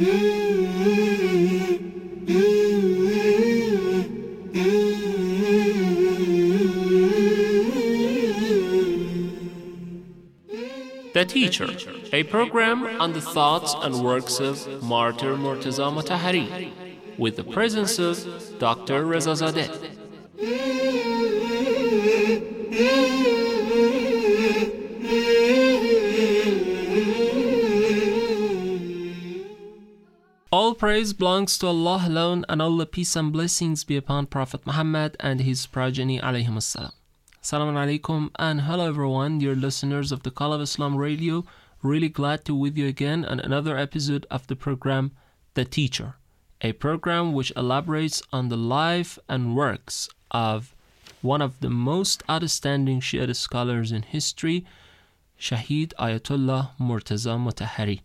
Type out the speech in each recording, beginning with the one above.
The Teacher, a program on the thoughts and works of Martyr Murtaza Mutahari, with the presence of Dr. Reza praise belongs to Allah alone, and all the peace and blessings be upon Prophet Muhammad and his progeny alayhim. Assalamu alaikum and hello everyone, dear listeners of the Call of Islam Radio. Really glad to be with you again on another episode of the program The Teacher, a program which elaborates on the life and works of one of the most outstanding Shia scholars in history, Shahid Ayatollah Murtaza Mutahari.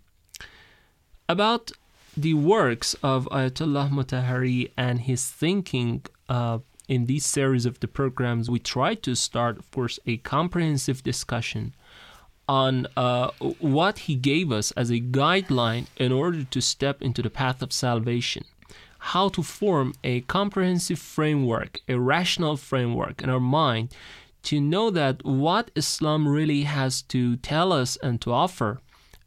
About the works of Ayatollah Mutahari and his thinking uh, in these series of the programs, we try to start, of course, a comprehensive discussion on uh, what he gave us as a guideline in order to step into the path of salvation. How to form a comprehensive framework, a rational framework in our mind to know that what Islam really has to tell us and to offer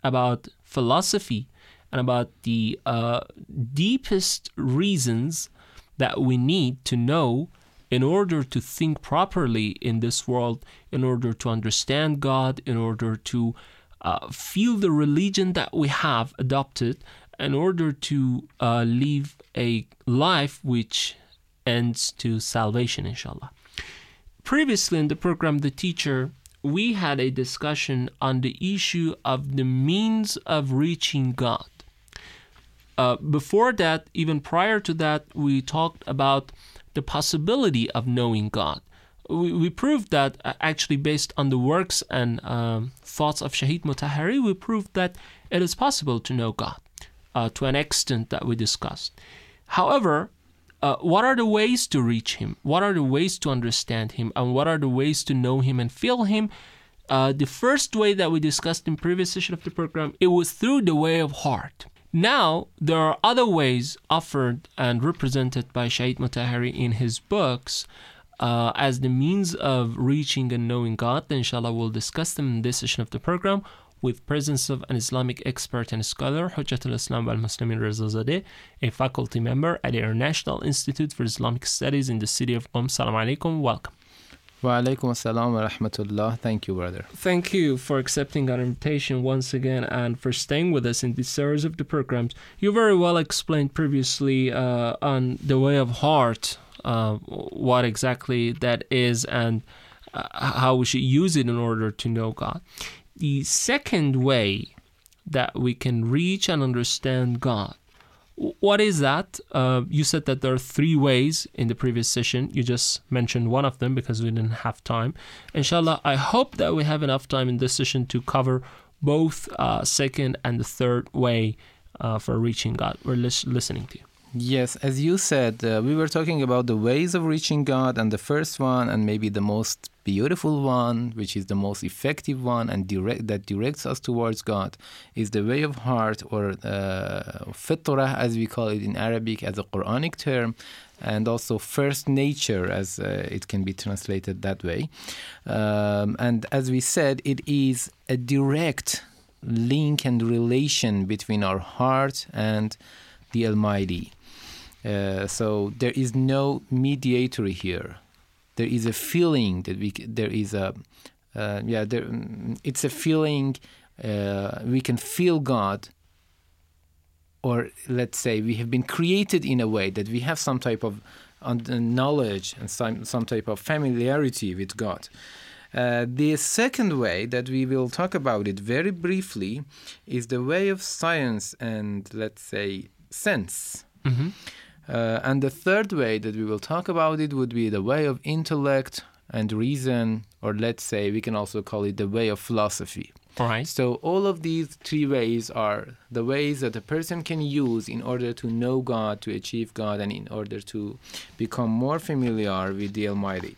about philosophy and about the uh, deepest reasons that we need to know in order to think properly in this world, in order to understand God, in order to uh, feel the religion that we have adopted, in order to uh, live a life which ends to salvation, inshallah. Previously in the program, The Teacher, we had a discussion on the issue of the means of reaching God. Uh, before that, even prior to that, we talked about the possibility of knowing God. We, we proved that uh, actually, based on the works and um, thoughts of Shahid Mutahari, we proved that it is possible to know God uh, to an extent that we discussed. However, uh, what are the ways to reach Him? What are the ways to understand Him? And what are the ways to know Him and feel Him? Uh, the first way that we discussed in previous session of the program, it was through the way of heart. Now, there are other ways offered and represented by Shahid Mutahari in his books uh, as the means of reaching and knowing God. Inshallah, we'll discuss them in this session of the program with presence of an Islamic expert and scholar, Hujjatul Islam wal Muslimin Rezazadeh, a faculty member at the International Institute for Islamic Studies in the city of Qom. Salam alaikum, welcome. Wa alaikum assalam wa rahmatullah. Thank you, brother. Thank you for accepting our invitation once again and for staying with us in this series of the programs. You very well explained previously uh, on the way of heart, uh, what exactly that is and uh, how we should use it in order to know God. The second way that we can reach and understand God what is that? Uh, you said that there are three ways in the previous session. You just mentioned one of them because we didn't have time. Inshallah, I hope that we have enough time in this session to cover both uh, second and the third way uh, for reaching God. We're lis- listening to you. Yes, as you said, uh, we were talking about the ways of reaching God, and the first one, and maybe the most beautiful one, which is the most effective one, and direct that directs us towards God, is the way of heart, or uh, as we call it in Arabic, as a Quranic term, and also first nature, as uh, it can be translated that way. Um, and as we said, it is a direct link and relation between our heart and the Almighty. Uh, so there is no mediator here. There is a feeling that we there is a uh, yeah there it's a feeling uh, we can feel God. Or let's say we have been created in a way that we have some type of knowledge and some some type of familiarity with God. Uh, the second way that we will talk about it very briefly is the way of science and let's say sense. Mm-hmm. Uh, and the third way that we will talk about it would be the way of intellect and reason, or let's say we can also call it the way of philosophy. All right. So all of these three ways are the ways that a person can use in order to know God, to achieve God, and in order to become more familiar with the Almighty.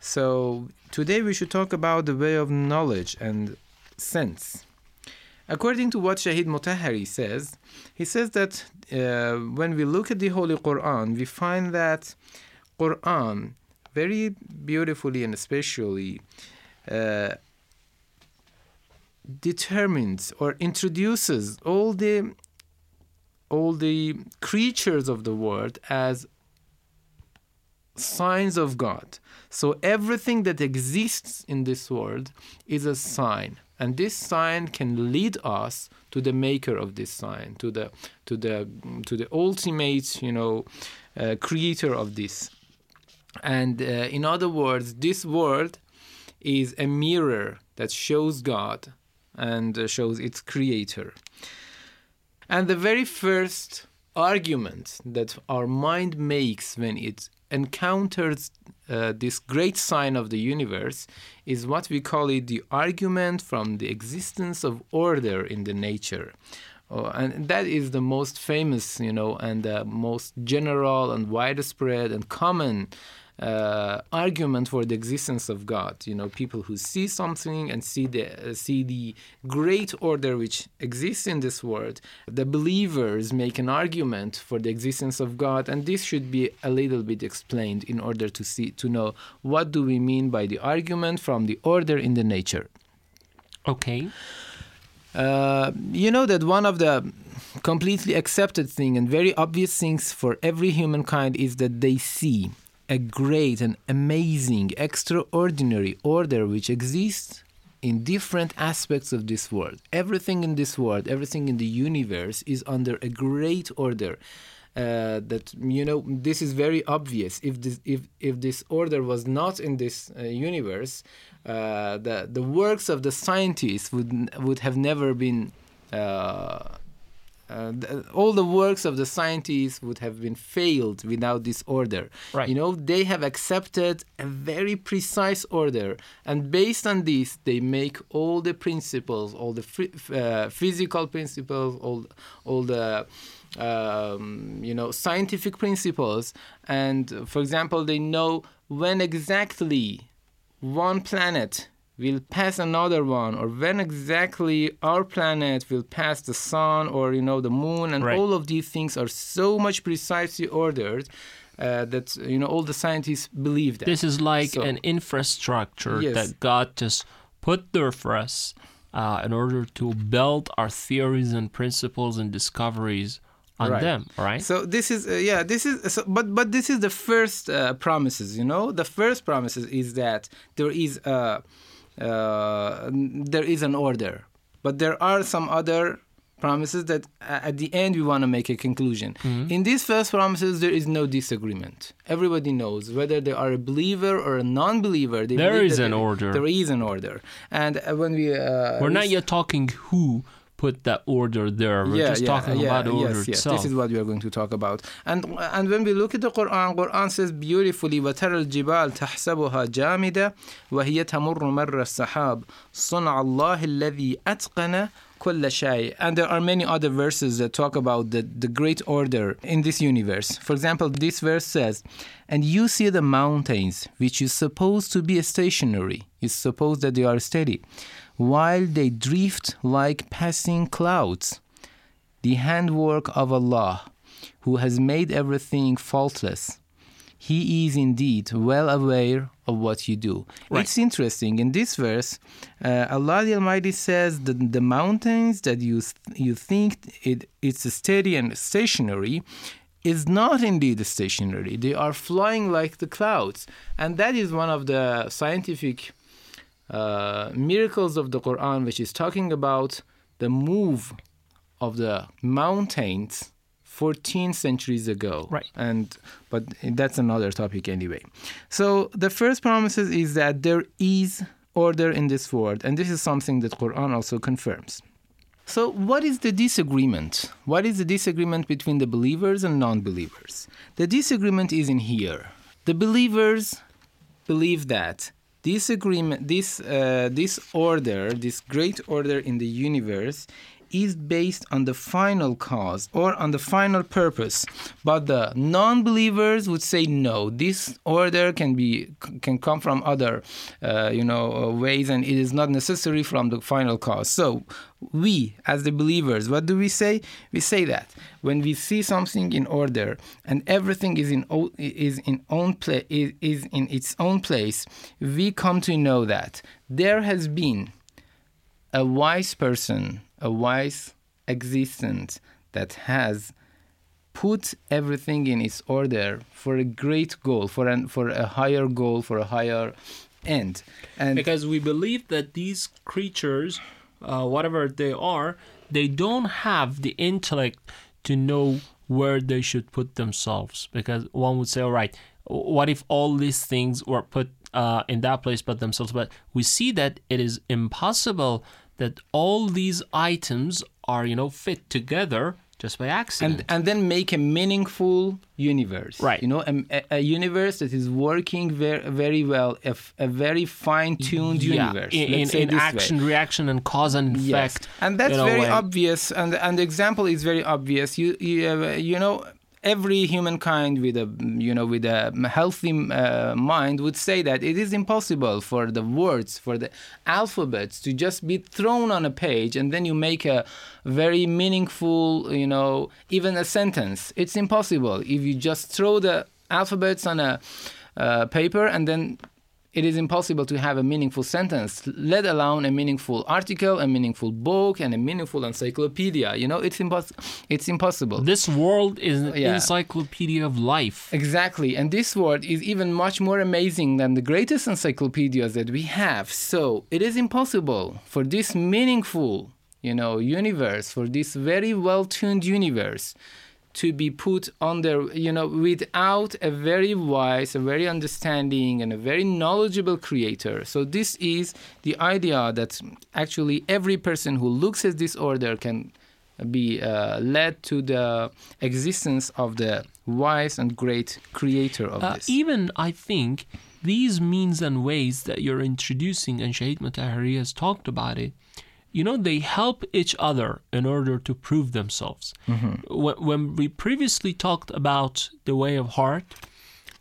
So today we should talk about the way of knowledge and sense. According to what Shahid Mutahari says, he says that uh, when we look at the Holy Quran, we find that Quran very beautifully and especially uh, determines or introduces all the all the creatures of the world as signs of God. So everything that exists in this world is a sign, and this sign can lead us to the maker of this sign, to the to the to the ultimate, you know, uh, creator of this. And uh, in other words, this world is a mirror that shows God and uh, shows its creator. And the very first argument that our mind makes when it encounters uh, this great sign of the universe is what we call it the argument from the existence of order in the nature. Oh, and that is the most famous, you know, and the most general and widespread and common uh, argument for the existence of God. You know, people who see something and see the uh, see the great order which exists in this world. The believers make an argument for the existence of God, and this should be a little bit explained in order to see to know what do we mean by the argument from the order in the nature. Okay. Uh, you know that one of the completely accepted thing and very obvious things for every humankind is that they see a great and amazing, extraordinary order which exists in different aspects of this world. Everything in this world, everything in the universe is under a great order. Uh, that you know, this is very obvious. If this if if this order was not in this uh, universe, uh, the the works of the scientists would would have never been uh, uh, the, all the works of the scientists would have been failed without this order. Right. You know, they have accepted a very precise order, and based on this, they make all the principles, all the uh, physical principles, all all the um, you know scientific principles, and for example, they know when exactly one planet will pass another one or when exactly our planet will pass the sun or you know the moon and right. all of these things are so much precisely ordered uh, that you know all the scientists believe that this is like so, an infrastructure yes. that god just put there for us uh, in order to build our theories and principles and discoveries on right. them right so this is uh, yeah this is so, but but this is the first uh, promises you know the first promises is that there is a uh, there is an order. But there are some other promises that at the end we want to make a conclusion. Mm-hmm. In these first promises, there is no disagreement. Everybody knows whether they are a believer or a non-believer. there is an order. There is an order, and uh, when we uh, we're not yet talking who put that order there. We're yeah, just yeah, talking yeah, about order yes, yes. itself. This is what we are going to talk about. And and when we look at the Quran, Quran says beautifully, وَتَرَى الْجِبَالَ تَحْسَبُهَا جَامِدَةً وَهِيَ تَمُرُّ مَرَّ السَّحَابِ صَنْعَ اللَّهِ الَّذِي أَتْقَنَ كل شيء. And there are many other verses that talk about the, the great order in this universe. For example, this verse says, And you see the mountains, which is supposed to be stationary, it's supposed that they are steady, while they drift like passing clouds. The handwork of Allah, who has made everything faultless. He is indeed well aware of what you do. Right. It's interesting. In this verse, uh, Allah the Almighty says that the mountains that you you think it it's steady and stationary is not indeed stationary. They are flying like the clouds, and that is one of the scientific uh, miracles of the Quran, which is talking about the move of the mountains 14 centuries ago. Right. And but that's another topic anyway. So the first promises is that there is order in this world, and this is something that Quran also confirms. So what is the disagreement? What is the disagreement between the believers and non-believers? The disagreement is in here. The believers believe that this agreement, this uh, this order, this great order in the universe, is based on the final cause or on the final purpose. But the non-believers would say no. This order can be can come from other, uh, you know, uh, ways, and it is not necessary from the final cause. So we as the believers what do we say we say that when we see something in order and everything is in is in own place is, is in its own place we come to know that there has been a wise person a wise existence that has put everything in its order for a great goal for an for a higher goal for a higher end and because we believe that these creatures uh, whatever they are, they don't have the intellect to know where they should put themselves. Because one would say, all right, what if all these things were put uh, in that place but themselves? But we see that it is impossible that all these items are, you know, fit together just by accident. And, and then make a meaningful universe. Right. You know, a, a universe that is working very, very well, a, a very fine tuned yeah. universe. In, in, in action, way. reaction, and cause and effect. Yes. And that's very obvious. And, and the example is very obvious. You, you, uh, you know, every humankind with a you know with a healthy uh, mind would say that it is impossible for the words for the alphabets to just be thrown on a page and then you make a very meaningful you know even a sentence. It's impossible if you just throw the alphabets on a uh, paper and then it is impossible to have a meaningful sentence, let alone a meaningful article, a meaningful book, and a meaningful encyclopedia. You know, it's impos- It's impossible. This world is an yeah. encyclopedia of life. Exactly, and this world is even much more amazing than the greatest encyclopedias that we have. So it is impossible for this meaningful, you know, universe, for this very well-tuned universe to be put under, you know, without a very wise, a very understanding, and a very knowledgeable creator. So, this is the idea that actually every person who looks at this order can be uh, led to the existence of the wise and great creator of uh, this. Even, I think, these means and ways that you're introducing, and Shahid Mutahari has talked about it, you know, they help each other in order to prove themselves. Mm-hmm. When, we previously talked about the way of heart,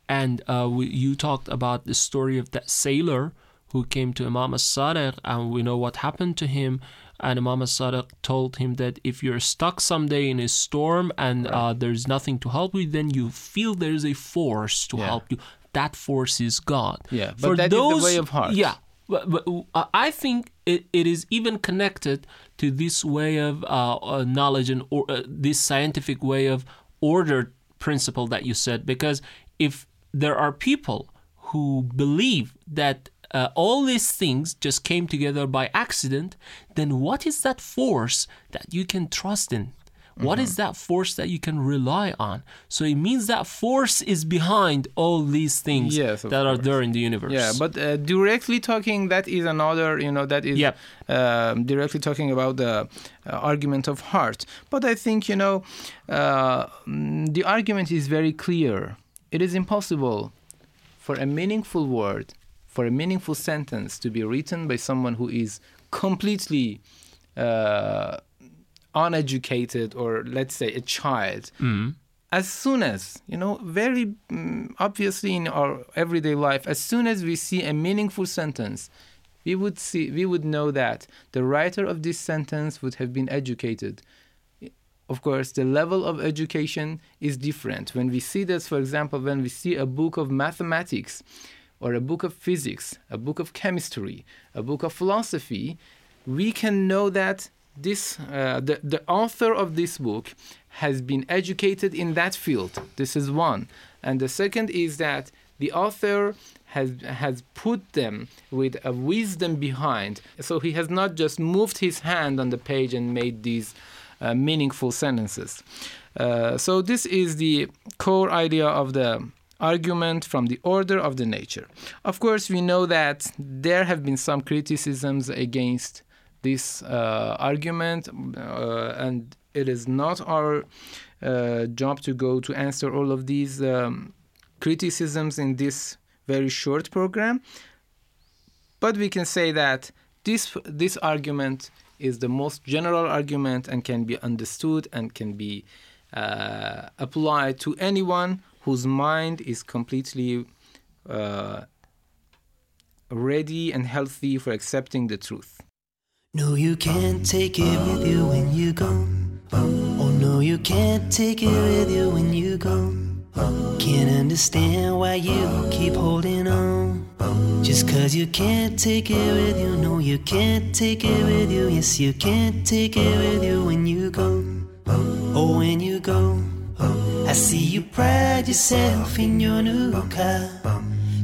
and uh, we, you talked about the story of that sailor who came to Imam as-Sadiq, and we know what happened to him. And Imam as-Sadiq told him that if you're stuck someday in a storm and right. uh, there's nothing to help you, then you feel there's a force to yeah. help you. That force is God. Yeah, but For that those, is the way of heart. Yeah, uh, I think it, it is even connected to this way of uh, uh, knowledge and or, uh, this scientific way of ordered principle that you said. Because if there are people who believe that uh, all these things just came together by accident, then what is that force that you can trust in? What mm-hmm. is that force that you can rely on? So it means that force is behind all these things yes, that are there in the universe. Yeah, but uh, directly talking, that is another, you know, that is yep. Um, directly talking about the uh, argument of heart. But I think, you know, uh, mm, the argument is very clear. It is impossible for a meaningful word, for a meaningful sentence to be written by someone who is completely uh, uneducated or let's say a child mm. as soon as you know very um, obviously in our everyday life as soon as we see a meaningful sentence we would see we would know that the writer of this sentence would have been educated of course the level of education is different when we see this for example when we see a book of mathematics or a book of physics a book of chemistry a book of philosophy we can know that this uh, the, the author of this book has been educated in that field. This is one. And the second is that the author has has put them with a wisdom behind. So he has not just moved his hand on the page and made these uh, meaningful sentences. Uh, so this is the core idea of the argument from the order of the nature. Of course we know that there have been some criticisms against this uh, argument, uh, and it is not our uh, job to go to answer all of these um, criticisms in this very short program. But we can say that this this argument is the most general argument and can be understood and can be uh, applied to anyone whose mind is completely uh, ready and healthy for accepting the truth. No, you can't take it with you when you go. Oh, no, you can't take it with you when you go. Can't understand why you keep holding on. Just cause you can't take it with you. No, you can't take it with you. Yes, you can't take it with you when you go. Oh, when you go. I see you pride yourself in your new car.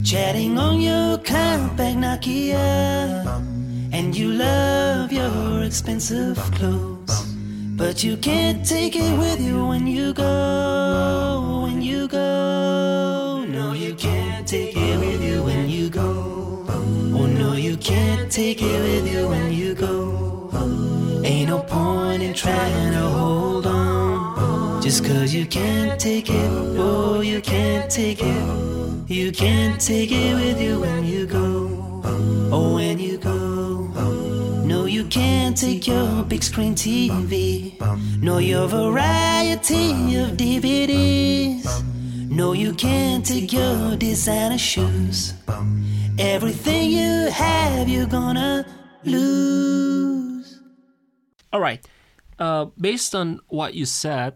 Chatting on your compact Nokia. And you love your expensive clothes. But you can't take it with you when you go. When you go. No, you can't take it with you when you go. Oh, no, you can't take it with you when you go. Ain't no point in trying to hold on. Just cause you can't take it. Oh, you can't take it. You can't take it with you when you go. Oh, when you go. No, you can't take your big screen TV, nor your variety of DVDs. No, you can't take your designer shoes. Everything you have, you're gonna lose. All right. Uh, based on what you said,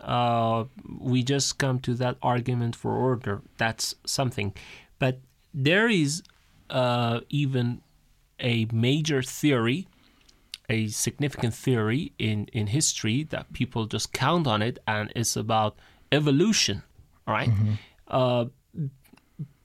uh, we just come to that argument for order. That's something. But there is uh, even a major theory, a significant theory in, in history that people just count on it, and it's about evolution. Right? Uh,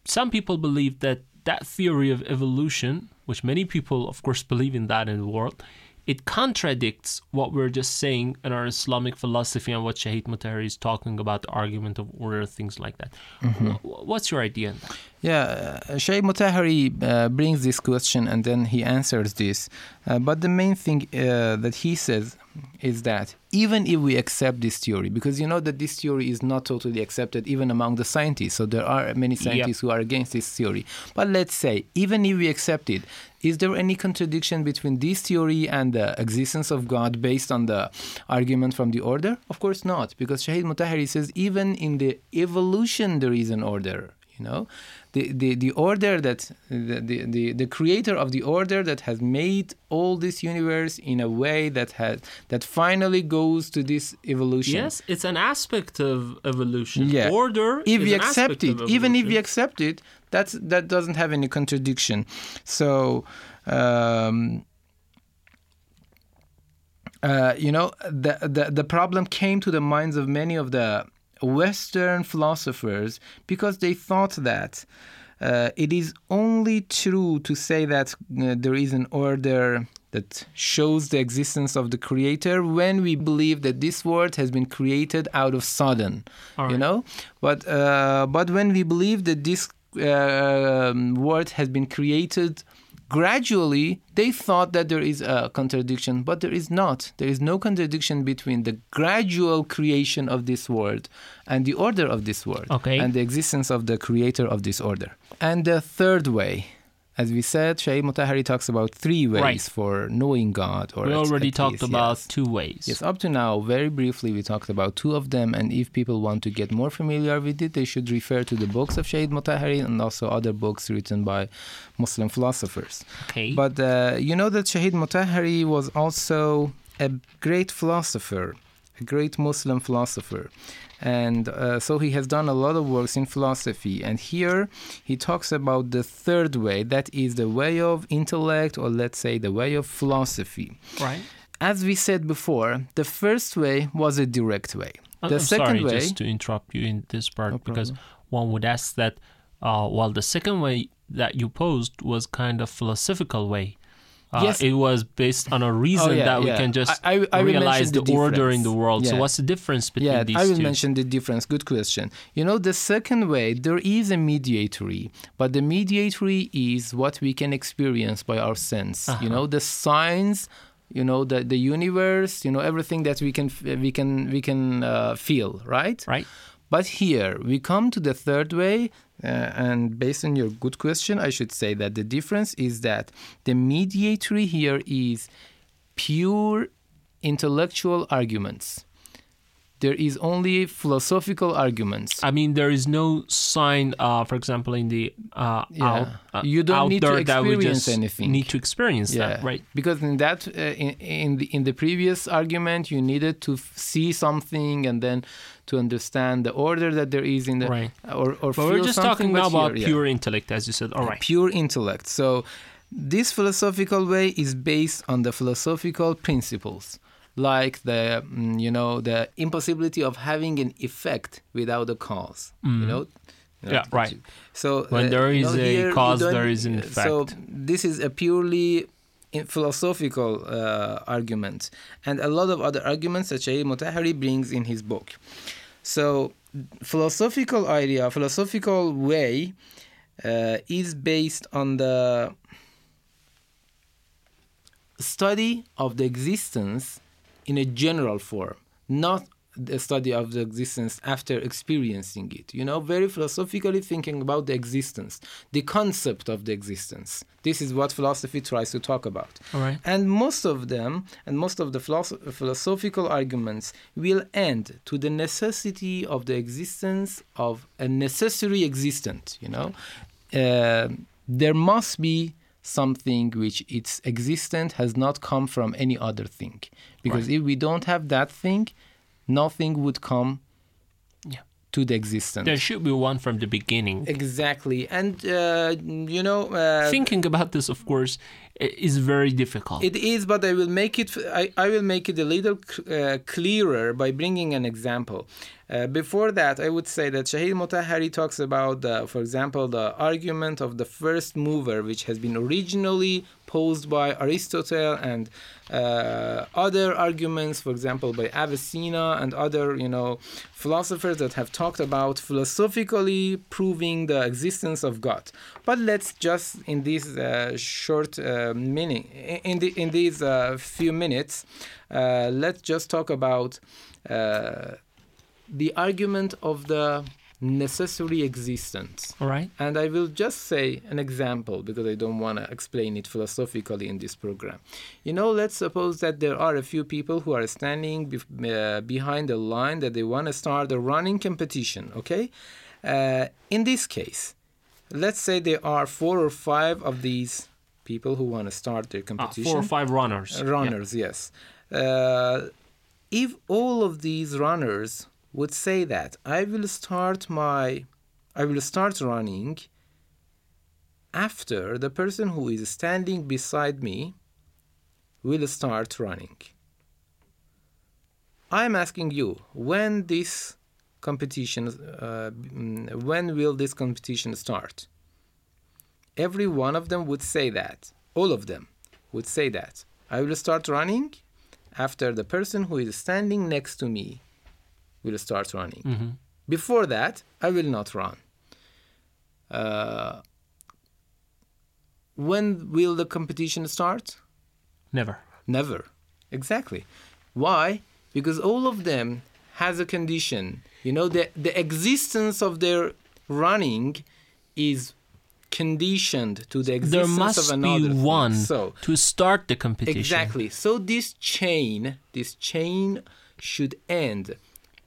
some people believe that that theory of evolution, which many people, of course, believe in that in the world, it contradicts what we're just saying in our Islamic philosophy and what Shahid Mutahari is talking about, the argument of order, things like that. Wh- What's your idea? Yeah, uh, Shaykh Mutahari uh, brings this question and then he answers this. Uh, but the main thing uh, that he says is that even if we accept this theory, because you know that this theory is not totally accepted even among the scientists, so there are many scientists who are against this theory. But let's say, even if we accept it, is there any contradiction between this theory and the existence of God based on the argument from the order? Of course not, because Shahid Mutahari says even in the evolution there is an order. You know, the, the, the order that the, the, the, creator of the order that has made all this universe in a way that has that finally goes to this evolution. Yes, it's an aspect of evolution. Yeah. Order. if is we accept it, even if we accept it, that's that doesn't have any contradiction. So, um, uh, you know, the, the the problem came to the minds of many of the Western philosophers because they thought that. Uh, it is only true to say that uh, there is an order that shows the existence of the creator when we believe that this world has been created out of sudden All you know but uh, but when we believe that this uh, um, world has been created gradually they thought that there is a contradiction but there is not there is no contradiction between the gradual creation of this world and the order of this world Okay. and the existence of the creator of this order and the third way as we said, Shaykh Mutahari talks about three ways Right. for knowing God. Or we at- already at talked least, about yes. two ways. Yes, up to now, very briefly, we talked about two of them. And if people want to get more familiar with it, they should refer to the books of Shahid Mutahari and also other books written by Muslim philosophers. Okay. But uh, you know that Shahid Mutahari was also a great philosopher, a great Muslim philosopher. And uh, so he has done a lot of works in philosophy. And here he talks about the third way that is the way of intellect, or let's say the way of philosophy. right. As we said before, the first way was a direct way. The I'm second sorry way, just to interrupt you in this part No because one would ask that uh, while the second way that you posed was kind of philosophical way. Uh, Yes. It was based on a reason Oh, yeah, that we yeah. can just I- I- I realize the, the order in the world. So Yeah. what's the difference between yeah, these I will two? mention the difference. Good question. You know, the second way, there is a mediatory, but the mediatory is what we can experience by our sense. Uh-huh. You know, the signs, you know, the the universe, you know, everything that we can we can we can uh, feel, right? Right. But here we come to the third way, uh, and based on your good question, I should say that the difference is that the mediatory here is pure intellectual arguments. There is only philosophical arguments. I mean, there is no sign, uh, for example, in the uh, Yeah. out, uh, You don't need to there that we experience just anything. Need to experience that, right? Because in that, uh, in, in the in the previous argument, you needed to f- see something and then to understand the order that there is in the Right. or or But we're just talking now about here, yeah. pure intellect, as you said. All right. pure intellect. So this philosophical way is based on the philosophical principles, like the mm, you know the impossibility of having an effect without a cause. You know. You know, Mm-hmm. Yeah, right. So When uh, there you know, a cause, there is an effect So this is a purely philosophical uh, argument, and a lot of other arguments that Shaykh Mutahari brings in his book. So philosophical idea, philosophical way, uh, is based on the study of the existence in a general form, not the study of the existence after experiencing it. You know, very philosophically thinking about the existence, the concept of the existence. This is what philosophy tries to talk about. All right. And most of them, and most of the philosoph- philosophical arguments, will end to the necessity of the existence of a necessary existent. You know, Uh, there must be something which its existent has not come from any other thing, because if we don't have that thing, nothing would come to the existence. There should be one from the beginning. Exactly, and uh, you know. Uh, Thinking about this, of course, is very difficult. It is, but I will make it. I, I will make it a little uh, clearer by bringing an example. Uh, before that, I would say that Shahid Mutahari talks about, the, for example, the argument of the first mover, which has been originally posed by Aristotle and uh, other arguments, for example, by Avicenna and other, you know, philosophers that have talked about philosophically proving the existence of God. But let's just in this uh, short uh, minute, in the in these uh, few minutes, uh, let's just talk about uh, the argument of the necessary existence. All right. And I will just say an example because I don't want to explain it philosophically in this program. You know, let's suppose that there are a few people who are standing uh, behind a line that they want to start a running competition, okay? Uh, in this case, let's say there are four or five of these people who want to start their Ah, competition. four or five runners. Runners, yes. Uh, if all of these runners would say that I will start my, I will start running after the person who is standing beside me will start running. I'm asking you when this competition, uh, mm, when will this competition start? Every one of them would say that. All of them would say that. I will start running after the person who is standing next to me will start running. Mhm. Before that, I will not run. Uh, when will the competition start? Never. Never. Exactly. Why? Because all of them has a condition. You know, the the existence of their running is conditioned to the existence There must of be another thing. one So to start the competition. Exactly. So this chain, this chain should end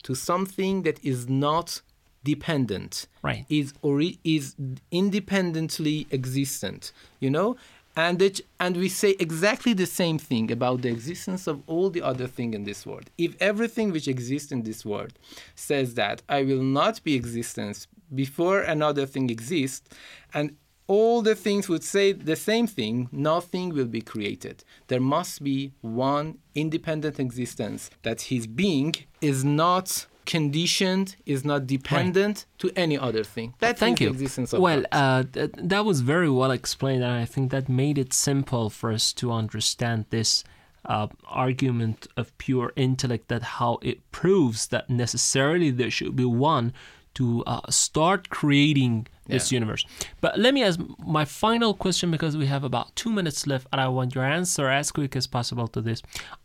to something that is not dependent. Right. Is or is independently existent. You know, and it, and we say exactly the same thing about the existence of all the other thing in this world. If everything which exists in this world says that I will not be existence before another thing exists, and all the things would say the same thing, nothing will be created. There must be one independent existence that his being is not conditioned, is not dependent to any other thing. That Thank you. existence of well, uh, th- that was very well explained, and I think that made it simple for us to understand this uh, argument of pure intellect. That how it proves that necessarily there should be one to uh, start creating this Yeah. universe. But let me ask my final question because we have about two minutes left, and I want your answer as quick as possible to this.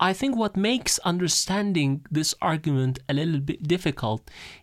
I think what makes understanding this argument a little bit difficult,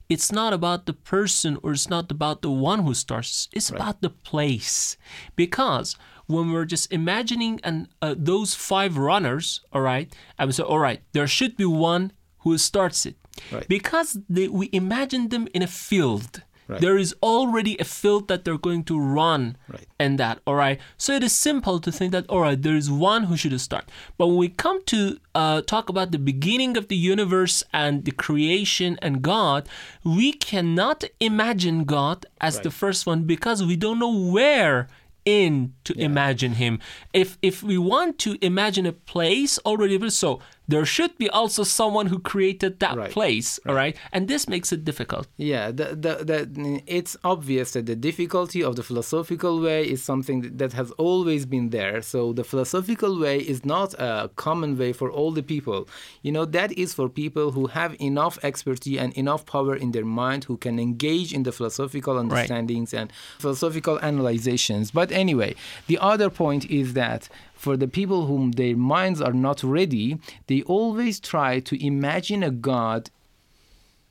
it's not about the person or it's not about the one who starts. It's about the place, because when we're just imagining and uh, those five runners, all right, I would say, all right, there should be one who starts it, Right. because they, we imagine them in a field. Right. There is already a field that they're going to run Right. and that, all right? So it is simple to think that, all right, there is one who should start. But when we come to uh, talk about the beginning of the universe and the creation and God, we cannot imagine God as the first one because we don't know where in to imagine him if if we want to imagine a place already so there should be also someone who created that Right. place all right and this makes it difficult Yeah, the, the, the, it's obvious that the difficulty of the philosophical way is something that has always been there. So the philosophical way is not a common way for all the people. You know, that is for people who have enough expertise and enough power in their mind who can engage in the philosophical understandings and philosophical analyzations. But anyway, the other point is that for the people whom their minds are not ready, they always try to imagine a God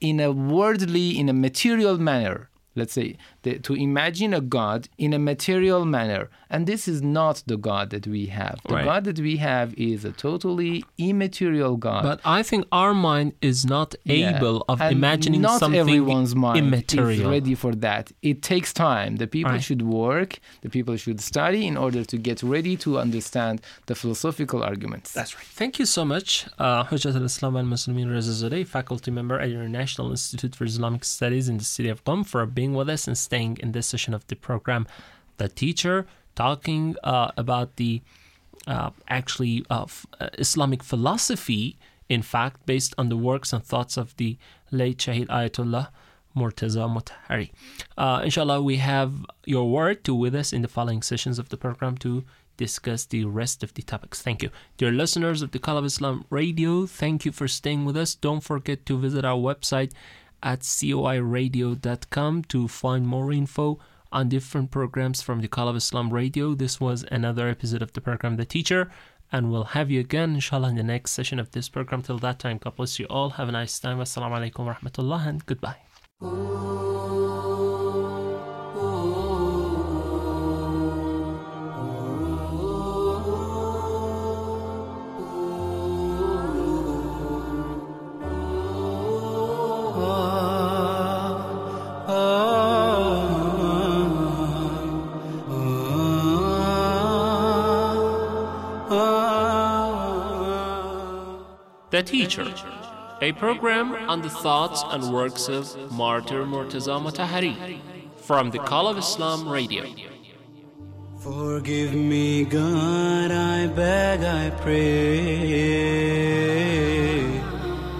in a worldly, in a material manner. Let's say the, to imagine a God in a material manner, and this is not the God that we have. The Right. God that we have is a totally immaterial God. but i think our mind is not Yeah. able of And imagining not something everyone's mind immaterial is ready for that. It takes time. The people Right. should work. The people should study in order to get ready to understand the philosophical arguments. That's right. Thank you so much, uh, Hujjat al-Islam al-Muslimin Rezazadeh, faculty member at your National Institute for Islamic Studies in the city of Qom, for being with us and staying in this session of the program. The teacher talking uh, about the uh, actually uh, f- uh, Islamic philosophy, in fact, based on the works and thoughts of the late Shahid Ayatollah Murtaza Mutahari. Uh, inshallah, we have your word to with us in the following sessions of the program to discuss the rest of the topics. Thank you. Dear listeners of the Call of Islam Radio, thank you for staying with us. Don't forget to visit our website at coiradio.com to find more info on different programs from the Call of Islam Radio. This was another episode of the program The Teacher, and we'll have you again, inshallah, in the next session of this program. Till that time, God bless you all. Have a nice time. Wassalamu alaikum wa rahmatullah, and goodbye. The Teacher, a program on the thoughts and works of Martyr Murtaza Mutahari from the Call of Islam Radio. Forgive me, God, I beg, I pray.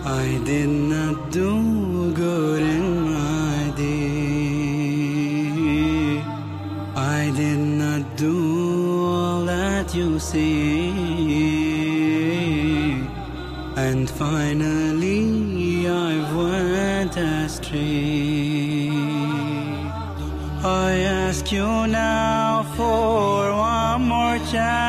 I did not do good in my day. I did not do all that you say. And finally, I went astray. I ask you now for one more chance,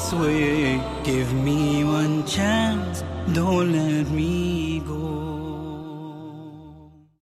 this way. Give me one chance, don't let.